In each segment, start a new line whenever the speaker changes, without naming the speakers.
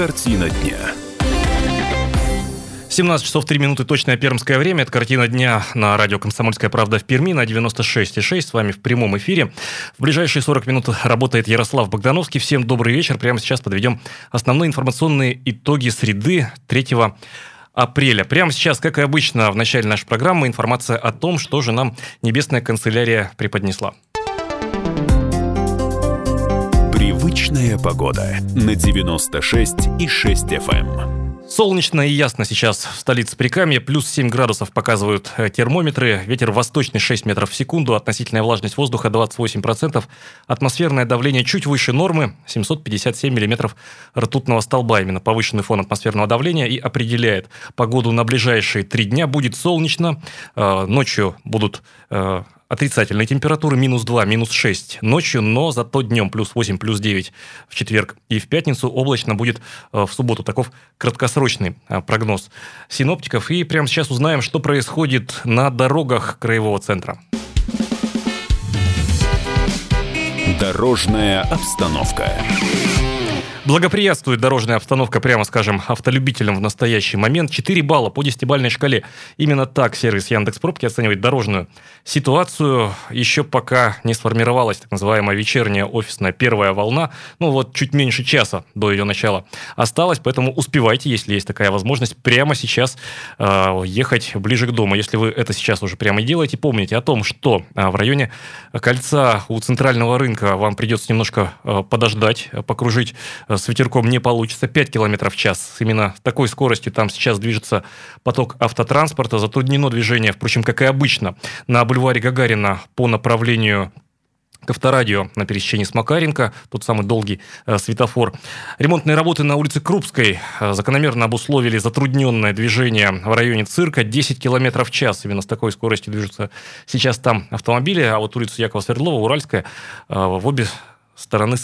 Картина дня.
17 часов 3 минуты точное пермское время. Это картина дня на радио «Комсомольская правда» в Перми на 96,6. С вами в прямом эфире. В ближайшие 40 минут работает Ярослав Богдановский. Всем добрый вечер. Прямо сейчас подведем основные информационные итоги среды 3 апреля. Прямо сейчас, как и обычно, в начале нашей программы информация о том, что же нам Небесная канцелярия преподнесла.
Привычная погода на 96,6 FM.
Солнечно и ясно сейчас в столице Прикамья. Плюс 7 градусов показывают э, термометры. Ветер восточный 6 метров в секунду. Относительная влажность воздуха 28%. Атмосферное давление чуть выше нормы. 757 миллиметров ртутного столба. Именно повышенный фон атмосферного давления и определяет погоду на ближайшие три дня. Будет солнечно. Э, ночью будут э, отрицательные температуры, минус 2, минус 6 ночью, но зато днем плюс 8, плюс 9 в четверг и в пятницу облачно будет э, в субботу. Таков краткосрочный э, прогноз синоптиков. И прямо сейчас узнаем, что происходит на дорогах краевого центра.
Дорожная обстановка.
Благоприятствует дорожная обстановка, прямо скажем, автолюбителям в настоящий момент. 4 балла по десятибальной шкале. Именно так сервис Яндекс Пробки оценивает дорожную ситуацию. Еще пока не сформировалась так называемая вечерняя офисная первая волна. Ну вот чуть меньше часа до ее начала осталось, поэтому успевайте, если есть такая возможность, прямо сейчас э, ехать ближе к дому. Если вы это сейчас уже прямо делаете, помните о том, что э, в районе кольца у центрального рынка вам придется немножко э, подождать, покружить Э, с ветерком не получится. 5 км в час. Именно такой скоростью там сейчас движется поток автотранспорта. Затруднено движение, впрочем, как и обычно, на бульваре Гагарина по направлению к авторадио на пересечении с Макаренко, тот самый долгий э, светофор. Ремонтные работы на улице Крупской э, закономерно обусловили затрудненное движение в районе цирка 10 км в час. Именно с такой скоростью движутся сейчас там автомобили, а вот улица Якова Свердлова, Уральская, э, в обе стороны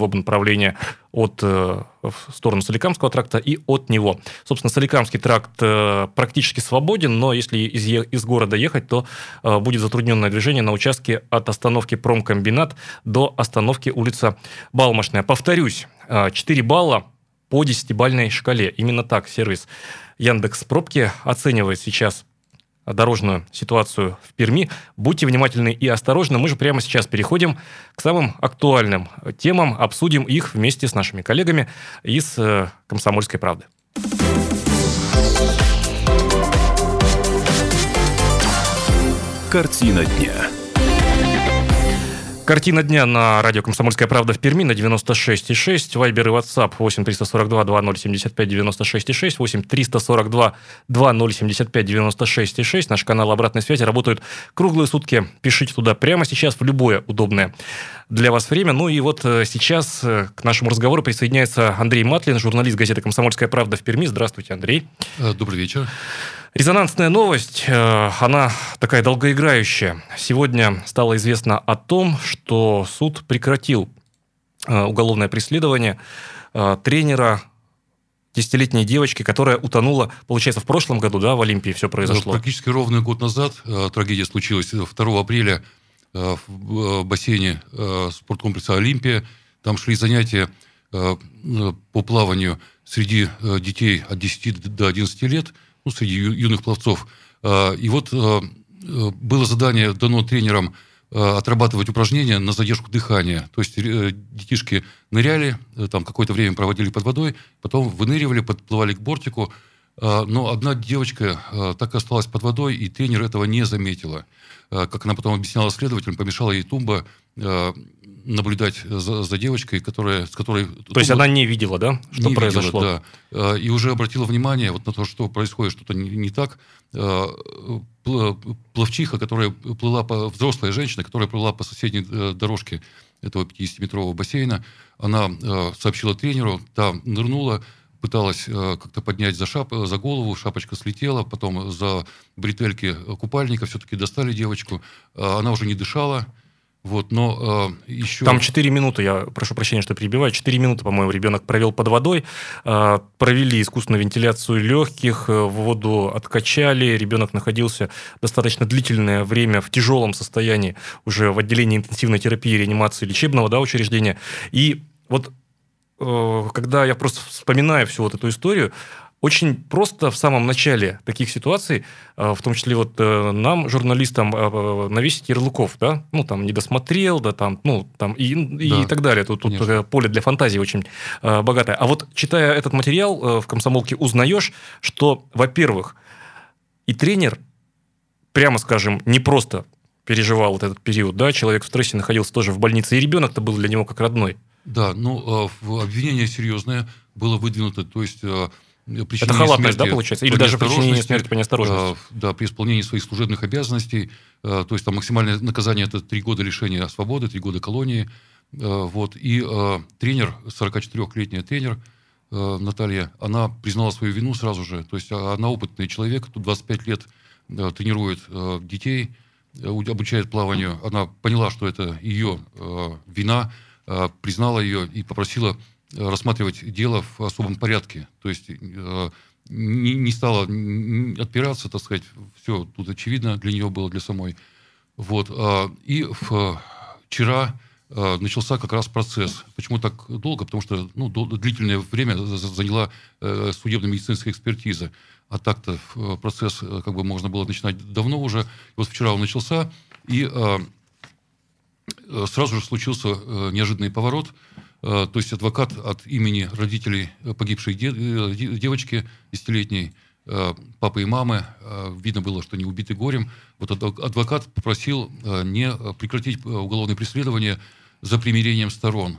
оба направления от э, в сторону Соликамского тракта и от него. Собственно, Соликамский тракт э, практически свободен, но если из, из города ехать, то э, будет затрудненное движение на участке от остановки Промкомбинат до остановки улица Балмошная. Повторюсь, 4 балла по 10-бальной шкале. Именно так сервис Яндекс Пробки оценивает сейчас дорожную ситуацию в Перми. Будьте внимательны и осторожны. Мы же прямо сейчас переходим к самым актуальным темам, обсудим их вместе с нашими коллегами из э, «Комсомольской правды».
Картина дня.
Картина дня на радио «Комсомольская правда» в Перми на 96,6. Вайбер и WhatsApp 8 342 2075 96,6. 8 342 2075 96,6. Наш канал обратной связи работают круглые сутки. Пишите туда прямо сейчас в любое удобное для вас время. Ну и вот э, сейчас э, к нашему разговору присоединяется Андрей Матлин, журналист газеты «Комсомольская правда» в Перми. Здравствуйте, Андрей.
Э, добрый вечер.
Резонансная новость, э, она такая долгоиграющая. Сегодня стало известно о том, что суд прекратил э, уголовное преследование э, тренера десятилетней девочки, которая утонула, получается, в прошлом году, да, в Олимпии все произошло?
Практически ровный год назад трагедия случилась 2 апреля в бассейне спорткомплекса «Олимпия». Там шли занятия по плаванию среди детей от 10 до 11 лет – ну, среди юных пловцов. А, и вот а, а, было задание дано тренерам отрабатывать упражнения на задержку дыхания. То есть э, детишки ныряли, э, там какое-то время проводили под водой, потом выныривали, подплывали к бортику. Но одна девочка так и осталась под водой, и тренер этого не заметила. Как она потом объясняла следователям, помешала ей тумба наблюдать за, за девочкой, которая, с которой...
То есть она не видела, да, что
не
произошло?
Видела, да. И уже обратила внимание вот на то, что происходит что-то не, не так. Пловчиха, которая плыла по... Взрослая женщина, которая плыла по соседней э, дорожке этого 50-метрового бассейна, она э, сообщила тренеру, та нырнула, пыталась э, как-то поднять за, шап, за голову, шапочка слетела, потом за бретельки купальника все-таки достали девочку. Она уже не дышала, вот, но э, еще...
Там 4 минуты, я прошу прощения, что перебиваю, 4 минуты, по-моему, ребенок провел под водой, э, провели искусственную вентиляцию легких, э, воду откачали, ребенок находился достаточно длительное время в тяжелом состоянии уже в отделении интенсивной терапии, реанимации лечебного да, учреждения. И вот э, когда я просто вспоминаю всю вот эту историю, очень просто в самом начале таких ситуаций, э, в том числе вот э, нам, журналистам, э, навесить ярлыков, да, ну, там, не досмотрел, да, там, ну, там, и, и
Да,
так далее. Тут, тут поле для фантазии очень богатое. А вот, читая этот материал в «Комсомолке», узнаешь, что, во-первых, и тренер, прямо скажем, не просто переживал вот этот период, да, человек в стрессе находился тоже в больнице, и ребенок-то был для него как родной.
Да, ну, обвинение серьезное было выдвинуто, то есть
это халатность, да, получается? Или даже причинение смерти по неосторожности?
Да, при исполнении своих служебных обязанностей. Э, то есть там максимальное наказание – это три года лишения свободы, три года колонии. Э, вот. И тренер, 44-летняя тренер Наталья, она признала свою вину сразу же. То есть она опытный человек, тут 25 лет тренирует детей, обучает плаванию. Она поняла, что это ее вина, признала ее и попросила рассматривать дело в особом порядке. То есть э, не, не стала отпираться, так сказать, все тут очевидно для нее было, для самой. Вот. А, и вчера э, начался как раз процесс. Почему так долго? Потому что ну, длительное время заняла э, судебно-медицинская экспертиза. А так-то процесс как бы можно было начинать давно уже. И вот вчера он начался, и сразу же случился неожиданный поворот – то есть адвокат от имени родителей погибшей э, девочки десятилетней, э, папы и мамы, видно было, что не убиты горем. Вот адвокат попросил не прекратить уголовное преследование за примирением сторон.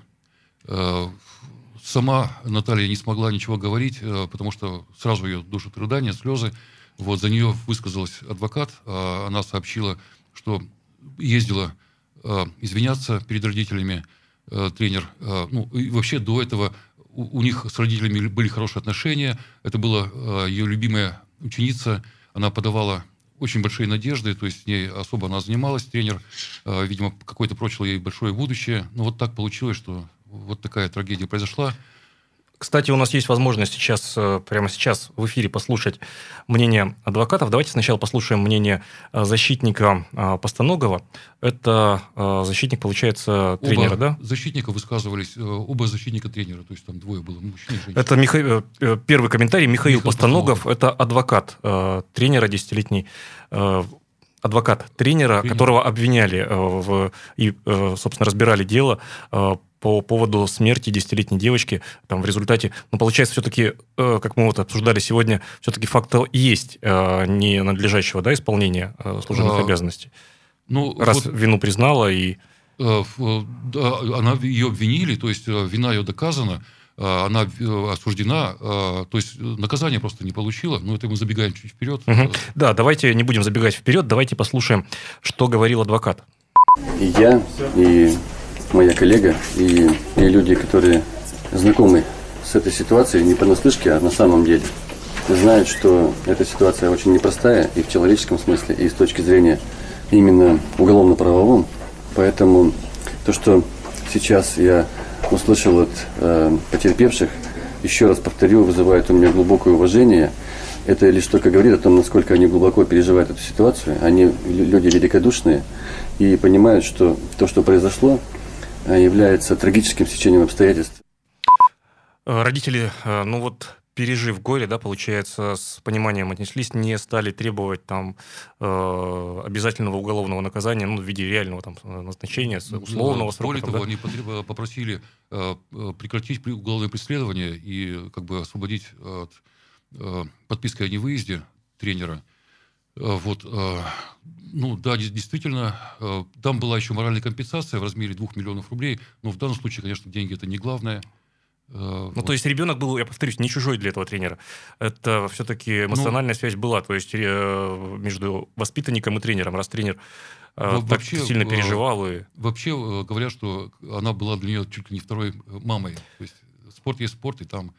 Сама Наталья не смогла ничего говорить, потому что сразу ее душат рыдания, слезы. Вот, за нее высказалась адвокат. Она сообщила, что ездила извиняться перед родителями, Э, тренер. Э, ну, и вообще до этого у, у них с родителями были хорошие отношения. Это была э, ее любимая ученица. Она подавала очень большие надежды, то есть с ней особо она занималась, тренер, видимо, какой-то прочил ей большое будущее. Но вот так получилось, что вот такая трагедия произошла.
Кстати, у нас есть возможность сейчас, э, прямо сейчас в эфире послушать мнение адвокатов. Давайте сначала послушаем мнение э, защитника э, Постаногова. Это защитник, получается, тренера,
оба
да?
защитника высказывались, оба защитника тренера, то есть там двое было, мужчина и
женщина. Это Миха... первый комментарий. Михаил, Михаил Постаногов, Постаногов, это адвокат тренера десятилетний адвокат тренера, Тренер. которого обвиняли в, и, собственно, разбирали дело по поводу смерти десятилетней девочки. Там в результате, ну, получается, все-таки, э, как мы вот обсуждали сегодня, все-таки факт есть э, не надлежащего да, исполнения э, служебных а, обязанностей. Ну, Раз вот, вину признала и...
Да, она, ее обвинили, то есть вина ее доказана, она осуждена, то есть наказание просто не получила. Но это мы забегаем чуть вперед.
Угу. Да, давайте не будем забегать вперед, давайте послушаем, что говорил адвокат.
И я, и моя коллега и, и люди, которые знакомы с этой ситуацией не понаслышке, а на самом деле, знают, что эта ситуация очень непростая и в человеческом смысле, и с точки зрения именно уголовно-правовом. Поэтому то, что сейчас я услышал от э, потерпевших, еще раз повторю, вызывает у меня глубокое уважение. Это лишь только говорит о том, насколько они глубоко переживают эту ситуацию. Они люди великодушные и понимают, что то, что произошло, Э, является трагическим стечением обстоятельств.
Э, родители, э, ну вот пережив горе, да, получается, с пониманием отнеслись, не стали требовать там э, обязательного уголовного наказания, ну, в виде реального там назначения, условного срока.
Более того, да? они попросили э, прекратить уголовное преследование и как бы освободить от э, подписки о невыезде тренера. Э, вот, э, ну да, действительно, э, там была еще моральная компенсация в размере 2 миллионов рублей, но в данном случае, конечно, деньги это не главное.
Ну, вот. то есть ребенок был, я повторюсь, не чужой для этого тренера. Это все-таки ну, эмоциональная ну, связь была, то есть между воспитанником и тренером, раз тренер так вообще, сильно переживал. И...
Вообще говорят, что она была для нее чуть ли не второй мамой. То есть спорт есть спорт, и там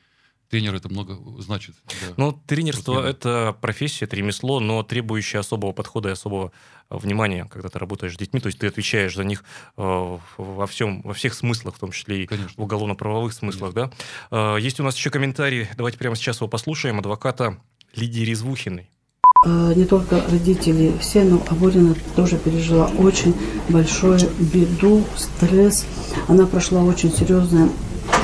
тренер это много значит.
Да. Ну, тренерство – это профессия, это ремесло, но требующее особого подхода и особого э, внимания, когда ты работаешь с детьми, то есть ты отвечаешь за них э, во всем, во всех смыслах, в том числе и Конечно. в уголовно-правовых смыслах, Конечно. да. Э, есть у нас еще комментарий, давайте прямо сейчас его послушаем, адвоката Лидии Резвухиной.
Не только родители, все, но Аборина тоже пережила очень большую беду, стресс. Она прошла очень серьезное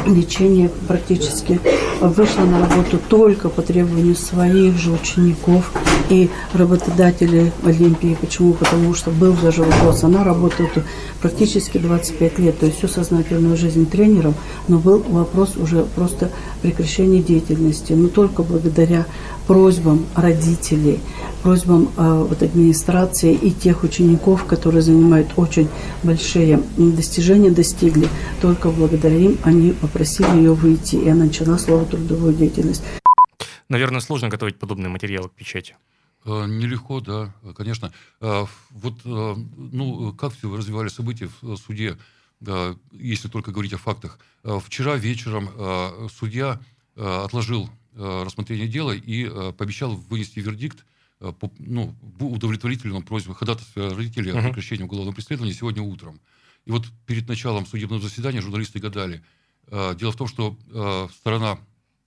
лечение практически вышла на работу только по требованию своих же учеников и работодателей Олимпии. Почему? Потому что был даже вопрос, она работает практически 25 лет, то есть всю сознательную жизнь тренером, но был вопрос уже просто прекращения деятельности. Но только благодаря просьбам родителей, просьбам э, вот, администрации и тех учеников, которые занимают очень большие достижения, достигли, только благодаря им они попросили ее выйти, и она начала слово трудовую деятельность.
Наверное, сложно готовить подобные материалы к печати.
Э, нелегко, да, конечно. Э, вот, э, ну, как все развивали события в суде, если только говорить о фактах. Вчера вечером судья отложил рассмотрение дела и пообещал вынести вердикт по ну, удовлетворительному просьбе ходатайства родителей о прекращении уголовного преследования сегодня утром. И вот перед началом судебного заседания журналисты гадали. Дело в том, что сторона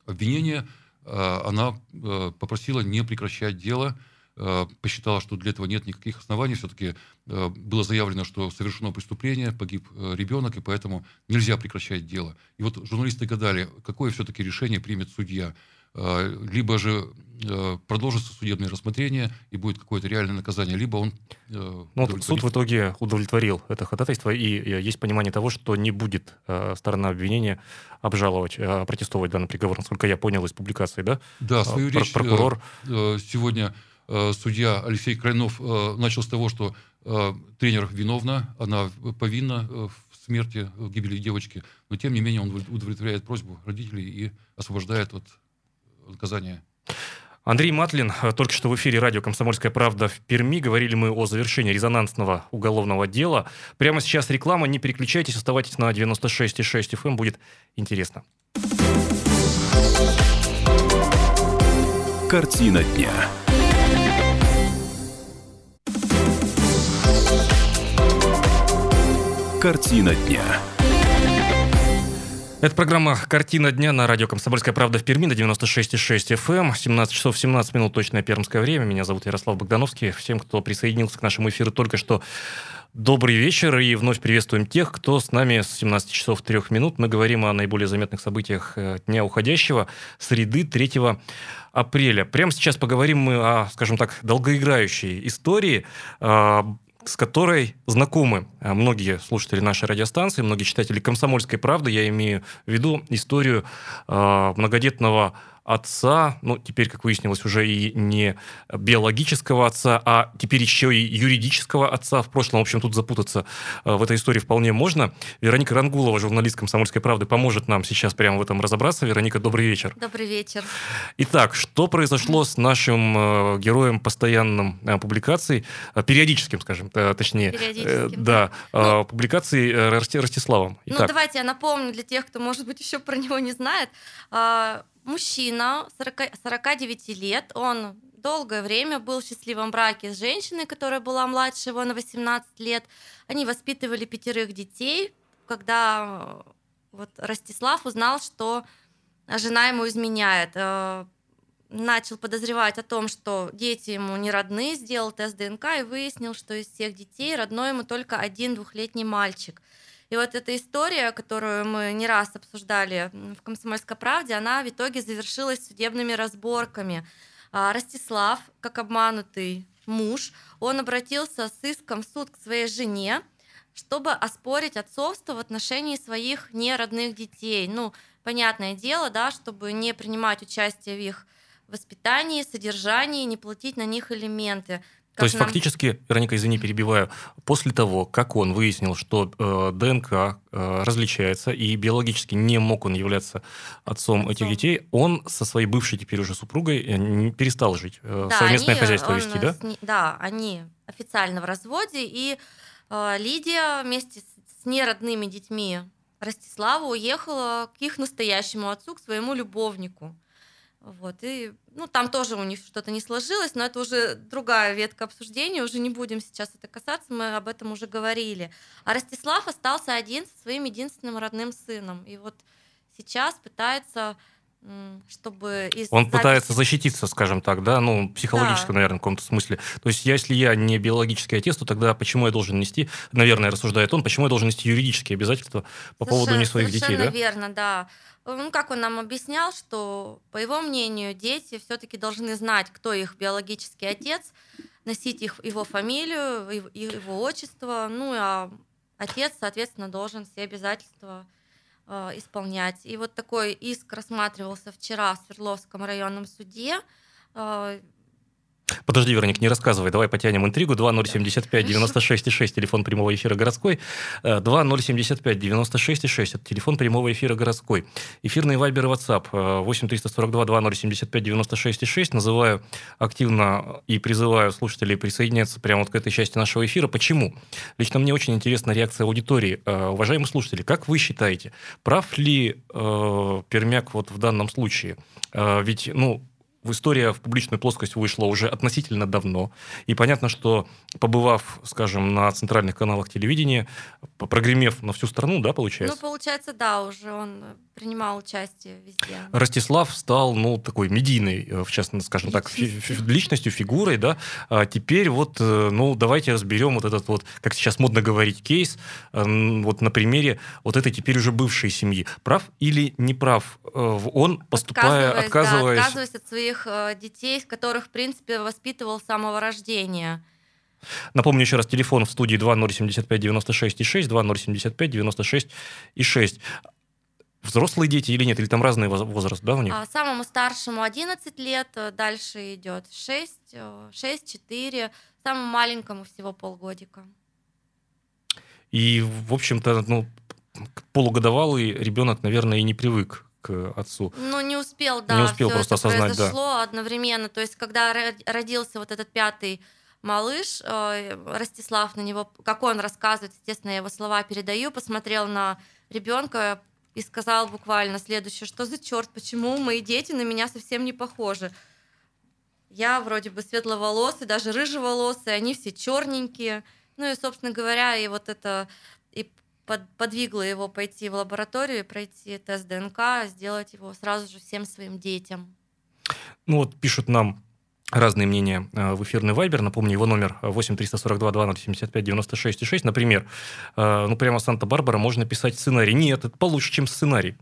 обвинения – Э, она э, попросила не прекращать дело, э, посчитала, что для этого нет никаких оснований. Все-таки было заявлено, что совершено преступление, погиб ребенок, и поэтому нельзя прекращать дело. И вот журналисты гадали, какое все-таки решение примет судья. Либо же продолжится судебное рассмотрение и будет какое-то реальное наказание, либо он...
Ну, вот суд в итоге удовлетворил это ходатайство, и есть понимание того, что не будет сторона обвинения обжаловать, протестовать данный приговор, насколько я понял из публикации, да?
Да, свою Про- речь прокурор... Э, сегодня э, судья Алексей Крайнов э, начал с того, что тренер виновна, она повинна в смерти, в гибели девочки, но тем не менее он удовлетворяет просьбу родителей и освобождает от наказания.
Андрей Матлин, э, только что в эфире радио «Комсомольская правда» в Перми. Говорили мы о завершении резонансного уголовного дела. Прямо сейчас реклама. Не переключайтесь, оставайтесь на 96,6 FM. Эм. Будет интересно.
Картина дня. Картина дня.
Это программа «Картина дня» на радио «Комсомольская правда» в Перми на 96,6 FM. 17 часов 17 минут точное пермское время. Меня зовут Ярослав Богдановский. Всем, кто присоединился к нашему эфиру только что, добрый вечер. И вновь приветствуем тех, кто с нами с 17 часов 3 минут. Мы говорим о наиболее заметных событиях э, дня уходящего, среды 3 апреля. Прямо сейчас поговорим мы о, скажем так, долгоиграющей истории, а, с которой знакомы э, многие слушатели нашей радиостанции, многие читатели «Комсомольской правды». Я имею в виду историю э, многодетного отца, ну, теперь, как выяснилось, уже и не биологического отца, а теперь еще и юридического отца. В прошлом, в общем, тут запутаться э, в этой истории вполне можно. Вероника Рангулова, журналист «Комсомольской правды», поможет нам сейчас прямо в этом разобраться. Вероника, добрый вечер.
Добрый вечер.
Итак, что произошло с нашим э, героем постоянным э, публикаций, периодическим, скажем, точнее.
Периодическим.
Да, ну, публикаций Ростиславом.
Ну, Итак. Ну, давайте я напомню для тех, кто, может быть, еще про него не знает. Мужчина 40, 49 лет, он долгое время был в счастливом браке с женщиной, которая была младше его на 18 лет. Они воспитывали пятерых детей, когда э, вот Ростислав узнал, что жена ему изменяет. Э, начал подозревать о том, что дети ему не родные, сделал тест ДНК и выяснил, что из всех детей родной ему только один двухлетний мальчик – и вот эта история, которую мы не раз обсуждали в «Комсомольской правде», она в итоге завершилась судебными разборками. А, Ростислав, как обманутый муж, он обратился с иском в суд к своей жене, чтобы оспорить отцовство в отношении своих неродных детей. Ну, понятное дело, да, чтобы не принимать участие в их воспитании, содержании, не платить на них элементы.
То есть нам... фактически, Вероника, извини, перебиваю, после того, как он выяснил, что э, ДНК э, различается и биологически не мог он являться отцом, отцом этих детей, он со своей бывшей теперь уже супругой э, перестал жить, э, да, совместное они, хозяйство вести, да? С,
да, они официально в разводе, и э, Лидия вместе с, с неродными детьми Ростислава уехала к их настоящему отцу, к своему любовнику. Вот, и ну, там тоже у них что-то не сложилось, но это уже другая ветка обсуждения, уже не будем сейчас это касаться, мы об этом уже говорили. А Ростислав остался один со своим единственным родным сыном. И вот сейчас пытается чтобы из
Он пытается
записи-
защититься, скажем так, да, ну, психологически,
Да.
наверное, в каком-то смысле. То есть, если я не биологический отец, то тогда почему я должен нести, наверное, рассуждает он, почему я должен нести юридические обязательства по поводу не
Совершенно-
своих детей,
совершенно
да?
верно, да. Ну, как он нам объяснял, что, по его мнению, дети все-таки должны знать, кто их биологический отец, носить их, его фамилию, его отчество, ну, а отец, соответственно, должен все обязательства э, исполнять. И вот такой иск рассматривался вчера в Свердловском районном суде. Э,
Подожди, Вероник, не рассказывай, давай потянем интригу. 2075-96-6, телефон прямого эфира городской. Э, 2075-96-6, это телефон прямого эфира городской. Эфирный вайбер и WhatsApp 8-342-2075-96-6. Называю активно и призываю слушателей присоединяться прямо вот к этой части нашего эфира. Почему? Лично мне очень интересна реакция аудитории. Э, Уважаемые слушатели, как вы считаете, прав ли э, Пермяк вот в данном случае? Э, Ведь, ну, в история в публичную плоскость вышла уже относительно давно. И понятно, что побывав, скажем, на центральных каналах телевидения, прогремев на всю страну, да,
ну,
получается,
получается, да, уже он принимал участие везде.
Ростислав стал, ну, такой медийной, э, в частности, скажем так, фи- личностью, фигурой, да. А теперь вот, э, ну, давайте разберем вот этот вот, как сейчас модно говорить, кейс, э, вот на примере вот этой теперь уже бывшей семьи. Прав или не прав он, поступая,
отказываясь,
отказываясь...
да, отказываясь от своих э, детей, которых, в принципе, воспитывал с самого рождения.
Напомню еще раз, телефон в студии 2075-96-6, 2075-96-6. Взрослые дети или нет? Или там разный воз- возраст, да, у них?
А самому старшему 11 лет, э, дальше идет 6, 6, 4, самому маленькому всего полгодика.
И, в общем-то, ну, полугодовалый ребенок, наверное, и не привык к отцу.
Ну, не успел, да,
Не успел
всё
просто
это
осознать, да.
произошло одновременно. То есть, когда ро- родился вот этот пятый малыш, э, Ростислав на него, как он рассказывает, естественно, я его слова передаю, посмотрел на ребенка и сказал буквально следующее, что за черт, почему мои дети на меня совсем не похожи. Я вроде бы светловолосый, даже рыжеволосый, они все черненькие. Ну и, собственно говоря, и вот это и под- подвигло его пойти в лабораторию, пройти тест ДНК, сделать его сразу же всем своим детям.
Ну, вот пишут нам разные мнения э, в эфирный вайбер. Напомню, его номер 8 342 2075 96 6. Например, э, ну, прямо Санта-Барбара можно писать сценарий. Нет, это получше, чем сценарий.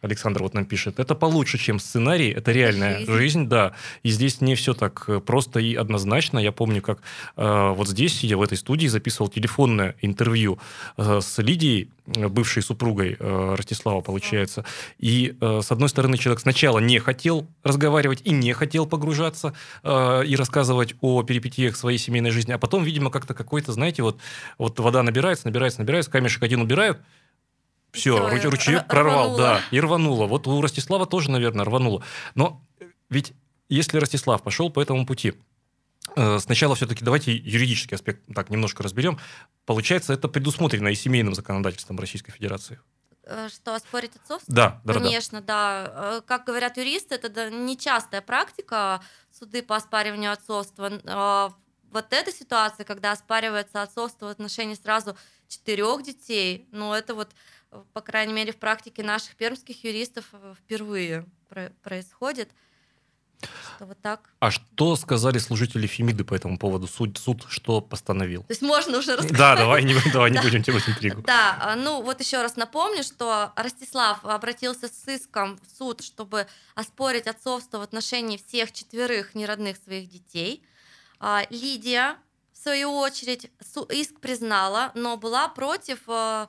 Александр вот нам пишет. Это получше, чем сценарий. Это реальная
Жизнь.
жизнь, да. И здесь не все так э, просто и однозначно. Я помню, как э, вот здесь, сидя в этой студии, записывал телефонное интервью э, с Лидией, э, бывшей супругой э, Ростислава, получается. И, э, с одной стороны, человек сначала не хотел разговаривать и не хотел погружаться э, и рассказывать о перипетиях своей семейной жизни, а потом, видимо, как-то какой-то, знаете, вот, вот вода набирается, набирается, набирается, камешек один убирают, все,
и
ручеек прорвал,
рвануло.
да, и рвануло. Вот у Ростислава тоже, наверное, рвануло. Но ведь если Ростислав пошел по этому пути, э, сначала все-таки давайте юридический аспект так немножко разберем. Получается, это предусмотрено и семейным законодательством Российской Федерации.
Э, Что, оспорить отцовство?
Да, да, да, да.
Конечно, да. Э, Как говорят юристы, это нечастая практика суды по оспариванию отцовства. Вот эта ситуация, когда оспаривается отцовство в отношении сразу четырех детей, ну это вот, по крайней мере, в практике наших пермских юристов э, впервые про- происходит. Что вот так.
А что сказали служители Фемиды по этому поводу? Суд, суд что постановил?
То есть можно уже рассказать?
Да, давай не, давай не будем тянуть интригу.
Да, а, ну вот еще раз напомню, что Ростислав обратился с иском в суд, чтобы оспорить отцовство в отношении всех четверых неродных своих детей. А, Лидия, в свою очередь, иск признала, но была против э,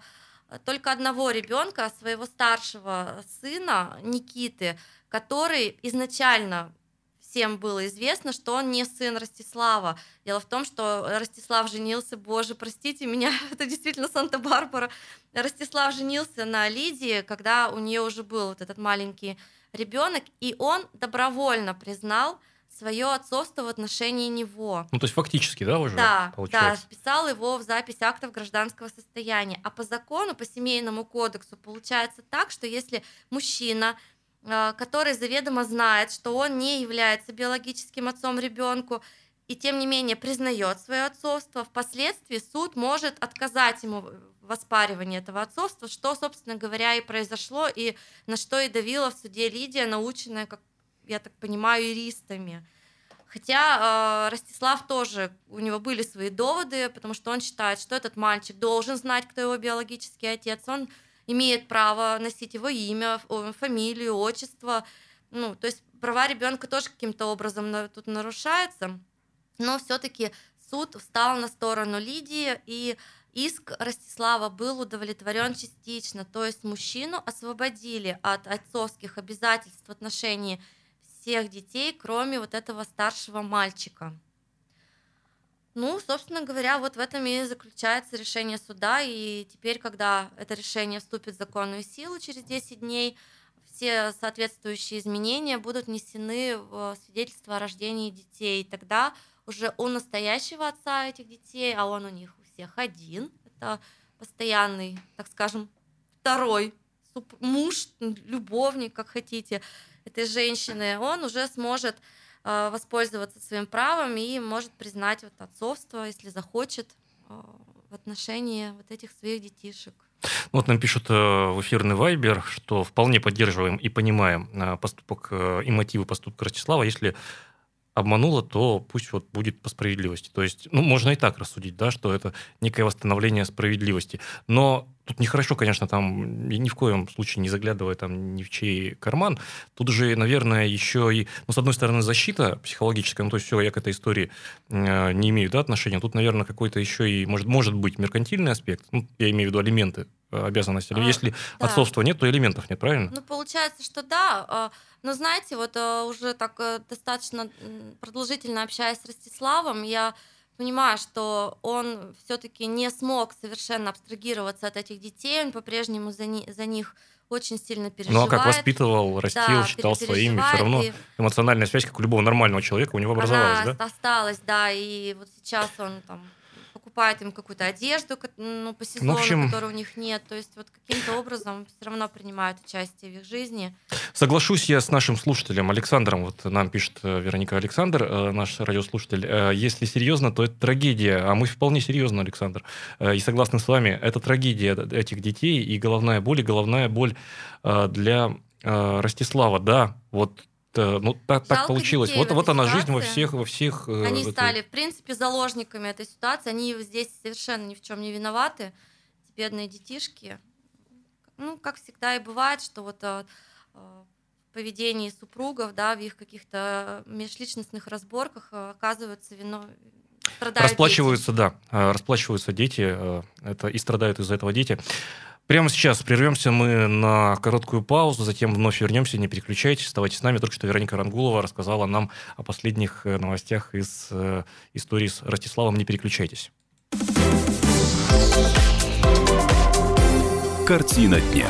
только одного ребенка, своего старшего сына Никиты, который изначально всем было известно, что он не сын Ростислава. Дело в том, что Ростислав женился, боже, простите меня, это действительно Санта-Барбара. Ростислав женился на Лидии, когда у нее уже был вот этот маленький ребенок, и он добровольно признал свое отцовство в отношении него.
Ну, то есть фактически, да, уже
Да, да,
получается?
вписал его в запись актов гражданского состояния. А по закону, по семейному кодексу, получается так, что если мужчина, э, который заведомо знает, что он не является биологическим отцом ребенку, и тем не менее признает свое отцовство, впоследствии суд может отказать ему в оспаривании этого отцовства, что, собственно говоря, и произошло, и на что и давила в суде Лидия, наученная, как я так понимаю, юристами. Хотя э, Ростислав тоже, у него были свои доводы, потому что он считает, что этот мальчик должен знать, кто его биологический отец, он имеет право носить его имя, фамилию, отчество. Ну, то есть права ребенка тоже каким-то образом тут нарушаются. Но все-таки суд встал на сторону Лидии, и иск Ростислава был удовлетворен частично. То есть мужчину освободили от отцовских обязательств в отношении всех детей, кроме вот этого старшего мальчика. Ну, собственно говоря, вот в этом и заключается решение суда. И теперь, когда это решение вступит в законную силу через 10 дней, все соответствующие изменения будут внесены в свидетельство о рождении детей. Тогда уже у настоящего отца этих детей, а он у них у всех один, это постоянный, так скажем, второй муж, любовник, как хотите, этой женщины, он уже сможет э, воспользоваться своим правом и может признать вот отцовство, если захочет, э, в отношении вот этих своих детишек.
Ну, вот нам пишут э, в эфирный Вайбер, что вполне поддерживаем и понимаем поступок и мотивы поступка Ростислава, если обманула, то пусть вот будет по справедливости. То есть, ну, можно и так рассудить, да, что это некое восстановление справедливости. Но тут нехорошо, конечно, там ни в коем случае не заглядывая там ни в чей карман. Тут же, наверное, еще и, ну, с одной стороны, защита психологическая, ну, то есть все, я к этой истории э, не имею да, отношения. Тут, наверное, какой-то еще и, может, может быть, меркантильный аспект. Ну, я имею в виду алименты обязанности. А, Если да. отцовства нет, то элементов нет, правильно?
Ну, получается, что да. А, но знаете, вот э, уже так э, достаточно продолжительно общаясь с Ростиславом, я понимаю, что он все-таки не смог совершенно абстрагироваться от этих детей, он по-прежнему за, ни, за них очень сильно переживает.
Ну а как воспитывал, растил,
да,
считал своими, все равно и... эмоциональная связь, как у любого нормального человека, у него образовалась,
Она
да?
осталась, да, и вот сейчас он там покупает им какую-то одежду ну, по сезону, ну, общем, которой у них нет. То есть вот каким-то образом все равно принимают участие в их жизни.
Соглашусь я с нашим слушателем Александром. Вот нам пишет э, Вероника Александр, э, наш радиослушатель. Э, если серьезно, то это трагедия. А мы вполне серьезно, Александр. И согласны с вами, это трагедия этих детей и головная боль, и головная боль для Ростислава. Да, вот ну, так, так получилось. Вот, вот она жизнь во всех, во всех.
Они этой... стали, в принципе, заложниками этой ситуации. Они здесь совершенно ни в чем не виноваты. Эти бедные детишки. Ну, как всегда и бывает, что вот в поведении супругов, да, в их каких-то межличностных разборках оказываются вино,
расплачиваются, дети. да, расплачиваются дети, это и страдают из-за этого дети. Прямо сейчас прервемся мы на короткую паузу, затем вновь вернемся, не переключайтесь, оставайтесь с нами. Только что Вероника Рангулова рассказала нам о последних э, новостях из э, истории с Ростиславом. Не переключайтесь.
Картина дня.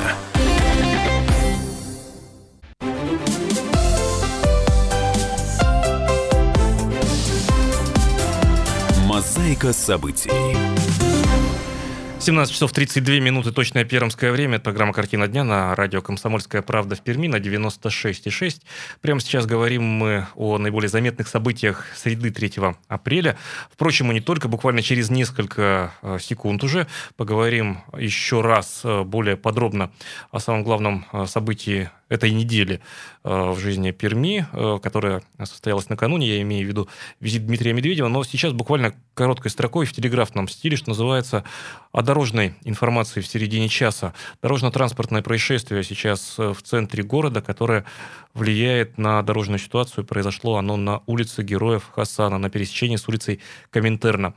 Мозаика событий.
17 часов 32 минуты, точное пермское время. Это программа «Картина дня» на радио «Комсомольская правда» в Перми на 96,6. Прямо сейчас говорим мы о наиболее заметных событиях среды 3 апреля. Впрочем, и не только, буквально через несколько э, секунд уже поговорим еще раз э, более подробно о самом главном э, событии этой недели в жизни Перми, которая состоялась накануне, я имею в виду визит Дмитрия Медведева, но сейчас буквально короткой строкой в телеграфном стиле, что называется, о дорожной информации в середине часа. Дорожно-транспортное происшествие сейчас в центре города, которое влияет на дорожную ситуацию. Произошло оно на улице Героев Хасана, на пересечении с улицей Коминтерна.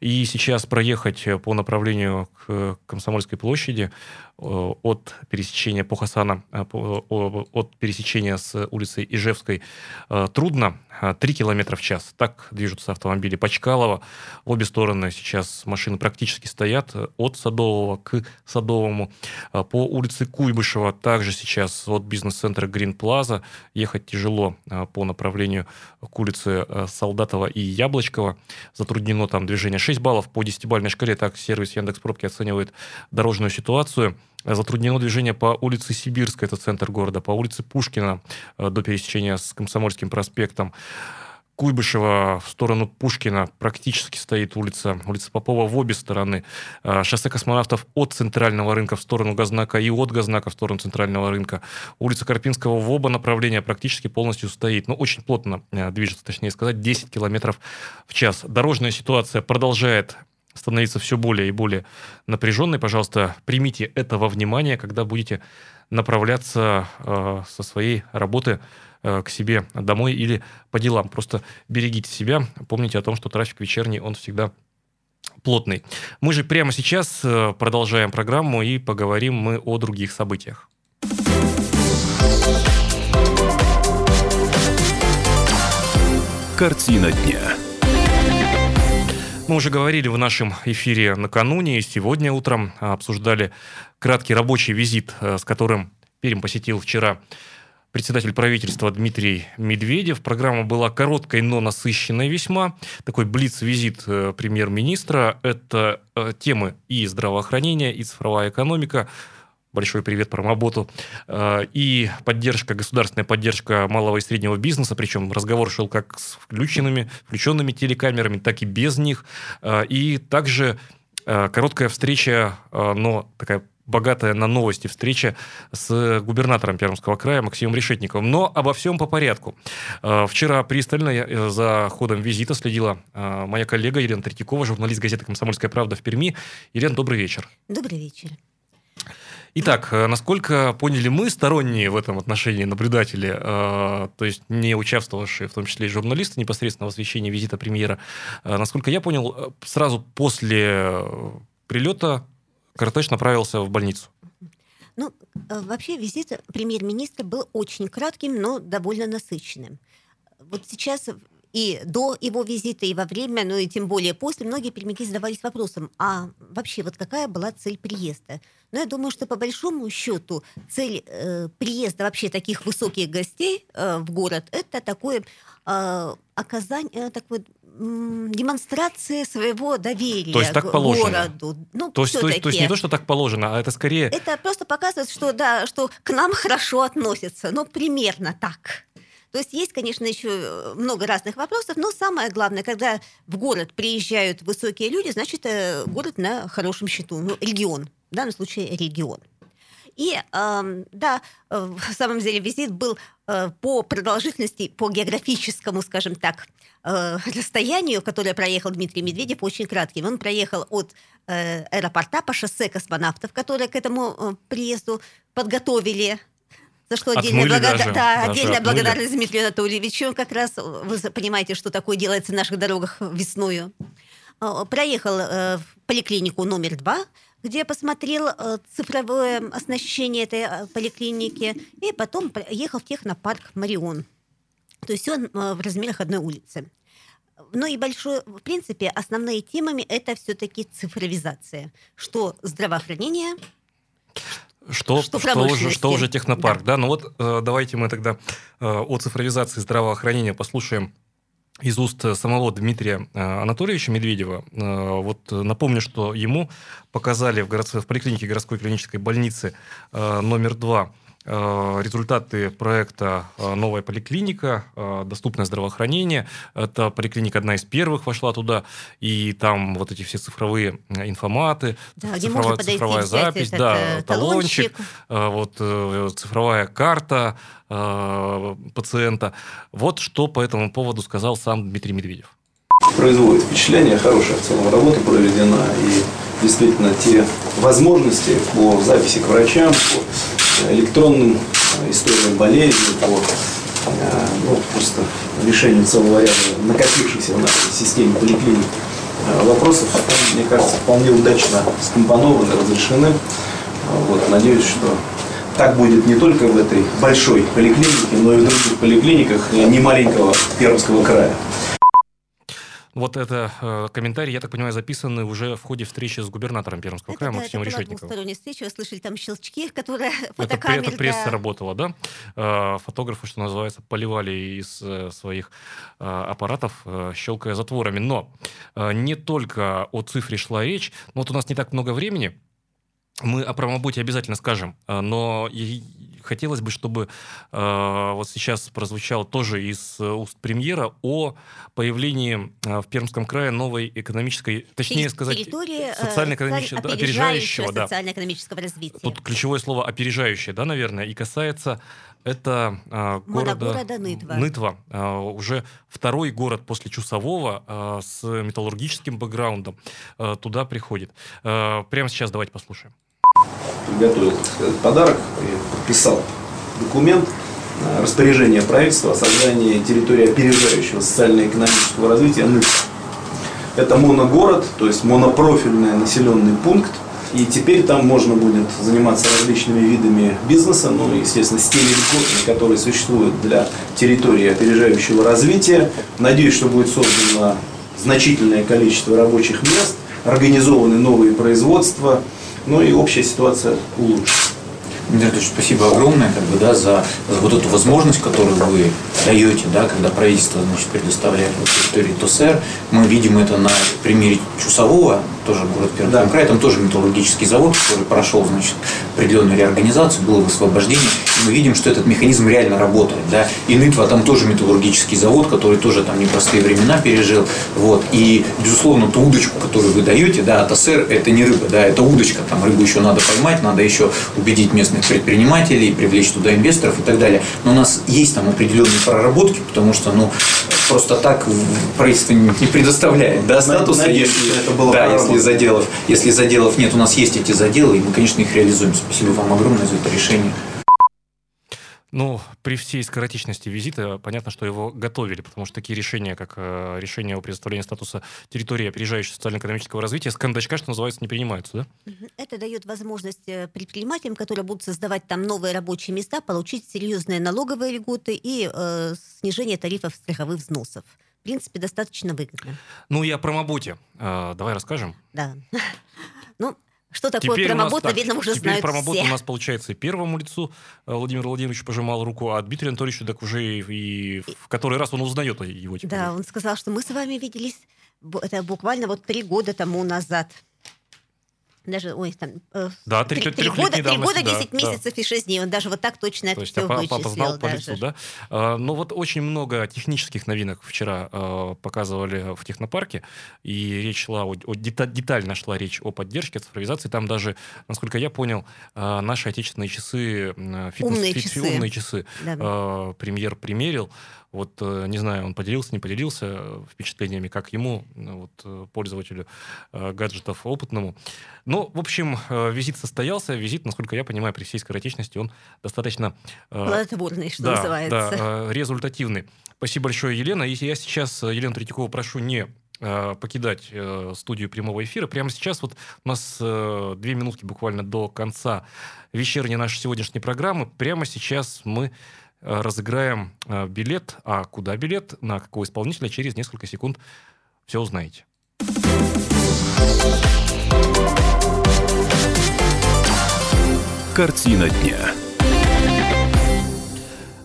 И сейчас проехать по направлению к Комсомольской площади э, от пересечения по Хасана, э, от пересечения с улицей Ижевской э, трудно. 3 километра в час. Так движутся автомобили по Чкалова. В обе стороны сейчас машины практически стоят от Садового к Садовому. По улице Куйбышева также сейчас от бизнес-центра Грин Плаза ехать тяжело а, по направлению к улице а, Солдатова и Яблочкова. Затруднено там движение 6 баллов по 10-бальной шкале. Так сервис Яндекс Пробки оценивает дорожную ситуацию. Затруднено движение по улице Сибирская, это центр города, по улице Пушкина а, до пересечения с Комсомольским проспектом. Куйбышева в сторону Пушкина практически стоит улица, улица Попова в обе стороны. А, шоссе космонавтов от центрального рынка в сторону Газнака и от Газнака в сторону центрального рынка. Улица Карпинского в оба направления практически полностью стоит. Ну, очень плотно а, движется, точнее сказать, 10 километров в час. Дорожная ситуация продолжает становиться все более и более напряженной. Пожалуйста, примите это во внимание, когда будете направляться э, со своей работы к себе домой или по делам. Просто берегите себя, помните о том, что трафик вечерний, он всегда плотный. Мы же прямо сейчас э, продолжаем программу и поговорим мы о других событиях.
Картина дня.
Мы уже говорили в нашем эфире накануне и сегодня утром обсуждали краткий рабочий визит, э, с которым Перим посетил вчера председатель правительства Дмитрий Медведев. Программа была короткой, но насыщенной весьма. Такой блиц-визит э, премьер-министра. Это э, темы и здравоохранения, и цифровая экономика. Большой привет промоботу. Э, и поддержка, государственная поддержка малого и среднего бизнеса. Причем разговор шел как с включенными, включенными телекамерами, так и без них. И также короткая встреча, но такая богатая на новости встреча с губернатором Пермского края Максимом Решетниковым. Но обо всем по порядку. Э, вчера пристально э, за ходом визита следила э, моя коллега Елена Третьякова, журналист газеты «Комсомольская правда» в Перми. Елена, добрый вечер.
Добрый вечер.
Итак, насколько поняли мы, сторонние в этом отношении наблюдатели, то есть не участвовавшие, в том числе и журналисты непосредственно в освещении визита премьера, насколько я понял, сразу после прилета Картеш направился в больницу.
Ну, э, вообще визит премьер-министра был очень кратким, но довольно насыщенным. Вот сейчас и до его визита, и во время, ну и тем более после, многие пермяки задавались вопросом, а вообще вот какая была цель приезда? Но я думаю, что по большому счету цель э, приезда вообще таких высоких гостей э, в город это такое э, оказание, э, такое демонстрация своего доверия
то есть так положено.
городу.
Ну, то, есть, то, есть, то есть не то, что так положено, а это скорее...
Это просто показывает, что, да, что к нам хорошо относятся. Ну, примерно так. То есть есть, конечно, еще много разных вопросов, но самое главное, когда в город приезжают высокие люди, значит, э, город на хорошем счету, ну, регион, в данном случае регион. И э, да, в самом деле визит был по продолжительности, по географическому, скажем так, э, расстоянию, которое проехал Дмитрий Медведев, очень кратким. Он проехал от э, аэропорта по шоссе космонавтов, которые к этому э, приезду подготовили за что отдельная, благода...
даже,
да, даже отдельная благодарность Дмитрию Анатольевичу. Как раз вы понимаете, что такое делается на наших дорогах весною. Э, проехал э, в поликлинику номер два, где посмотрел э, цифровое оснащение этой поликлиники, и потом ехал в технопарк «Марион». То есть он в размерах одной улицы. Ну и большой, в принципе, основные темами это все-таки цифровизация. Что здравоохранение,
что, что, что, уже, что уже технопарк, да. да? Ну вот э, давайте мы тогда э, о цифровизации здравоохранения послушаем из уст самого Дмитрия э, Анатольевича Медведева. Э, вот напомню, что ему показали в, город... в поликлинике городской клинической больницы э, номер два Э, результаты проекта э, «Новая поликлиника», э, «Доступное здравоохранение». Это поликлиника одна из первых вошла туда, и там вот эти все цифровые информаты,
да,
цифровая, цифровая запись, да, талончик, вот цифровая карта пациента. Вот что по этому поводу сказал сам Дмитрий Медведев.
Производит впечатление, хорошая в целом работа проведена, и действительно те возможности по записи к врачам, по электронным э, историям болезни, по э, ну, просто решению целого ряда накопившихся в нашей системе поликлиник э, вопросов, мне кажется, вполне удачно скомпонованы, разрешены. Вот, надеюсь, что так будет не только в этой большой поликлинике, но и в других поликлиниках немаленького Пермского края.
Вот это э, комментарий, я так понимаю, записаны уже в ходе встречи с губернатором Пермского
это,
края
да,
Максимом
это
Решетниковым.
Это была встреча, вы слышали там щелчки, которые
фотокамеры... Это, это пресса да. работала, да? Э, фотографы, что называется, поливали из э, своих э, аппаратов, э, щелкая затворами. Но э, не только о цифре шла речь, но вот у нас не так много времени, мы о промоботе обязательно скажем, э, но хотелось бы, чтобы э, вот сейчас прозвучало тоже из э, уст премьера о появлении э, в Пермском крае новой экономической, точнее сказать,
э,
социально-экономического, да, опережающего, да.
социально-экономического развития.
Тут ключевое слово опережающее, да, наверное, и касается это э, города,
Моногорода Нытва.
Нытва. Э, уже второй город после Чусового э, с металлургическим бэкграундом э, туда приходит. Э, прямо сейчас давайте послушаем.
Приготовил, сказать, подарок и подписал документ распоряжение правительства о создании территории опережающего социально-экономического развития Нытва. Это моногород, то есть монопрофильный населенный пункт, и теперь там можно будет заниматься различными видами бизнеса, ну, естественно, с теми льготами, которые существуют для территории опережающего развития. Надеюсь, что будет создано значительное количество рабочих мест, организованы новые производства, ну и общая ситуация улучшится.
Дмитрий Анатольевич, спасибо огромное как бы, да, за, за вот эту возможность, которую вы даете, да, когда правительство значит, предоставляет вот территории ТОСР. Мы видим это на примере Чусового, тоже город Пермский
Да.
край, там тоже металлургический завод, который прошел значит, определенную реорганизацию, было высвобождение. Мы видим, что этот механизм реально работает. Да. И Нытва там тоже металлургический завод, который тоже там непростые времена пережил. Вот. И, безусловно, ту удочку, которую вы даете, да, от ТОСР, это не рыба, да, это удочка. Там рыбу еще надо поймать, надо еще убедить местных предпринимателей, привлечь туда инвесторов и так далее. Но у нас есть там определенные проработки, потому что, ну, просто так правительство не предоставляет, да, статуса.
Надеюсь,
если-
это было
да, если заделов, если заделов нет, у нас есть эти заделы, и мы, конечно, их реализуем. Спасибо вам огромное за это решение.
Ну, при всей скоротечности визита, понятно, что его готовили, потому что такие решения, как э, решение о предоставлении статуса территории опережающего социально-экономического развития, с кондачка, что называется, не принимаются, да?
Это дает возможность э, предпринимателям, которые будут создавать там новые рабочие места, получить серьезные налоговые льготы и э, снижение тарифов страховых взносов. В принципе, достаточно выгодно.
Ну и о промоботе. Э, давай расскажем.
Да. Ну, что такое
Теперь
промобота,
так,
видно, уже
теперь
знают
промобота
все.
у нас, получается, и первому лицу э, Владимир Владимирович пожимал руку, а Дмитрию Анатольевичу так уже и, и в который раз он узнает его теперь.
Да, он сказал, что мы с вами виделись, это буквально вот три года тому назад. Даже, ой, там... э,
Да, три-
три, три
трехлетней
года, три года,
да,
10
да.
месяцев и 6 дней. Он даже вот так точно это
То есть
все вычислил.
опознал по
даже.
лицу, да? А, Ну вот очень много технических новинок вчера а, показывали в технопарке, и речь шла, о, о- дета- детально шла речь о поддержке, цифровизации. Там даже, насколько я понял, а, наши отечественные часы, фитнес,
Умные
фит-
часы.
умные часы
Да.
а, премьер примерил. Вот, э, не знаю, он поделился, не поделился э, впечатлениями, как ему, ну, вот, э, пользователю э, гаджетов опытному. Ну, в общем, э, визит состоялся. Визит, насколько я понимаю, при всей скоротечности, он достаточно... э,
Плодотворный, что
да,
называется.
Да, э, результативный. Спасибо большое, Елена. И я сейчас э, Елену Третьякову прошу не э, покидать э, студию прямого эфира. Прямо сейчас вот у нас э, две минутки буквально до конца вечерней нашей сегодняшней программы. Прямо сейчас мы э, разыграем э, билет. А куда билет? На какого исполнителя? Через несколько секунд все узнаете.
Картина дня.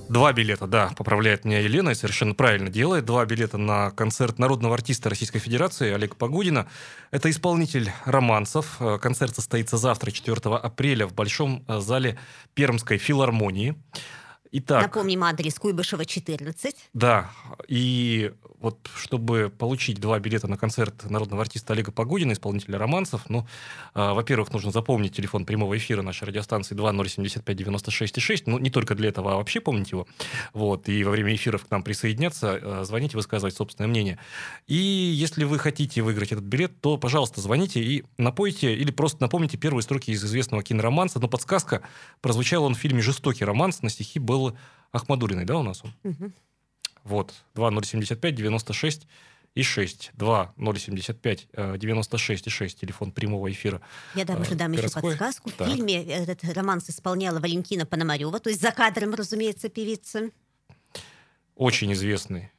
Два билета, да, поправляет меня Елена и совершенно правильно делает. Два билета на концерт народного артиста Российской Федерации Олега Погудина. Это исполнитель романсов. Э, Концерт состоится завтра, 4 апреля, в Большом э, зале Пермской филармонии. Итак,
Напомним адрес Куйбышева, 14.
да, и вот чтобы получить два билета на концерт народного артиста Олега Погодина, исполнителя романсов, ну, а, во-первых, нужно запомнить телефон прямого эфира нашей радиостанции 2075-96-6, ну, не только для этого, а вообще помнить его, вот, и во время эфиров к нам присоединяться, э, звоните, высказывать собственное мнение. И если вы хотите выиграть этот билет, то, пожалуйста, звоните и напойте, или просто напомните первые строки из известного кинороманса, но подсказка, прозвучал он в фильме «Жестокий романс», на стихи Беллы Ахмадулиной, да, у нас он?
Мгм.
Вот, 2075 96 и 6. 2075 э, 96 и 6. Телефон прямого эфира.
Я дам
Э,
уже дам еще подсказку. В
Так.
фильме этот романс исполняла Валентина Пономарева, то есть за кадром, разумеется, певица.
Очень известный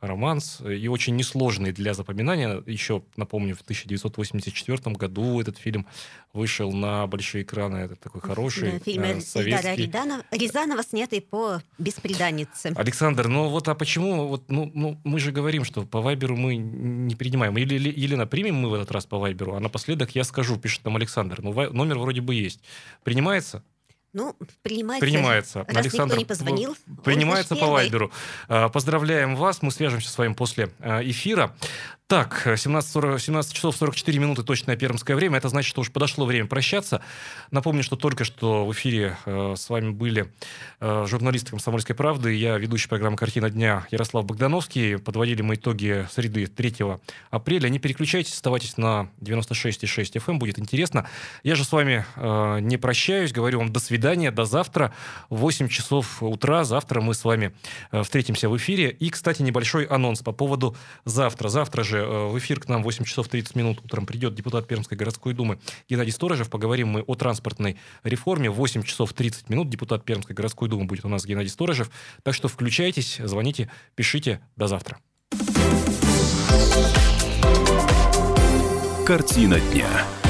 романс э, и очень несложный для запоминания. Еще, напомню, в 1984 году этот фильм вышел на большие экраны. Это такой хороший,
Да, фильм
э, советский.
Рязанова, Рязанова, снятый по «Беспреданнице».
Александр, ну вот а почему, вот, ну, ну, мы же говорим, что по Вайберу мы не принимаем. Или, или- Елена, примем мы в этот раз по Вайберу, а напоследок я скажу, пишет нам Александр. Ну, вай- номер вроде бы есть. Принимается?
Ну, принимается.
Принимается.
Раз никто не позвонил.
Принимается по. Вайберу. А, Поздравляем вас. Мы свяжемся с вами после а, эфира. Так, 17, 17 часов 44 минуты точное пермское время. Это значит, что уже подошло время прощаться. Напомню, что только что в эфире э, с вами были э, журналисты «Комсомольской правды». Я ведущий программы «Картина дня» Ярослав Богдановский. Подводили мы итоги среды 3 апреля. Не переключайтесь, оставайтесь на 96,6 FM. эм. Будет интересно. Я же с вами э, не прощаюсь. Говорю вам до свидания, до завтра. В 8 часов утра завтра мы с вами э, встретимся в эфире. И, кстати, небольшой анонс по поводу завтра. Завтра же э, в эфир к нам в 8 часов 30 минут утром придет депутат Пермской городской думы Геннадий Сторожев. Поговорим мы о транспортной реформе. В 8 часов 30 минут депутат Пермской городской думы будет у нас Геннадий Сторожев. Так что включайтесь, звоните, пишите. До завтра.
Картина дня.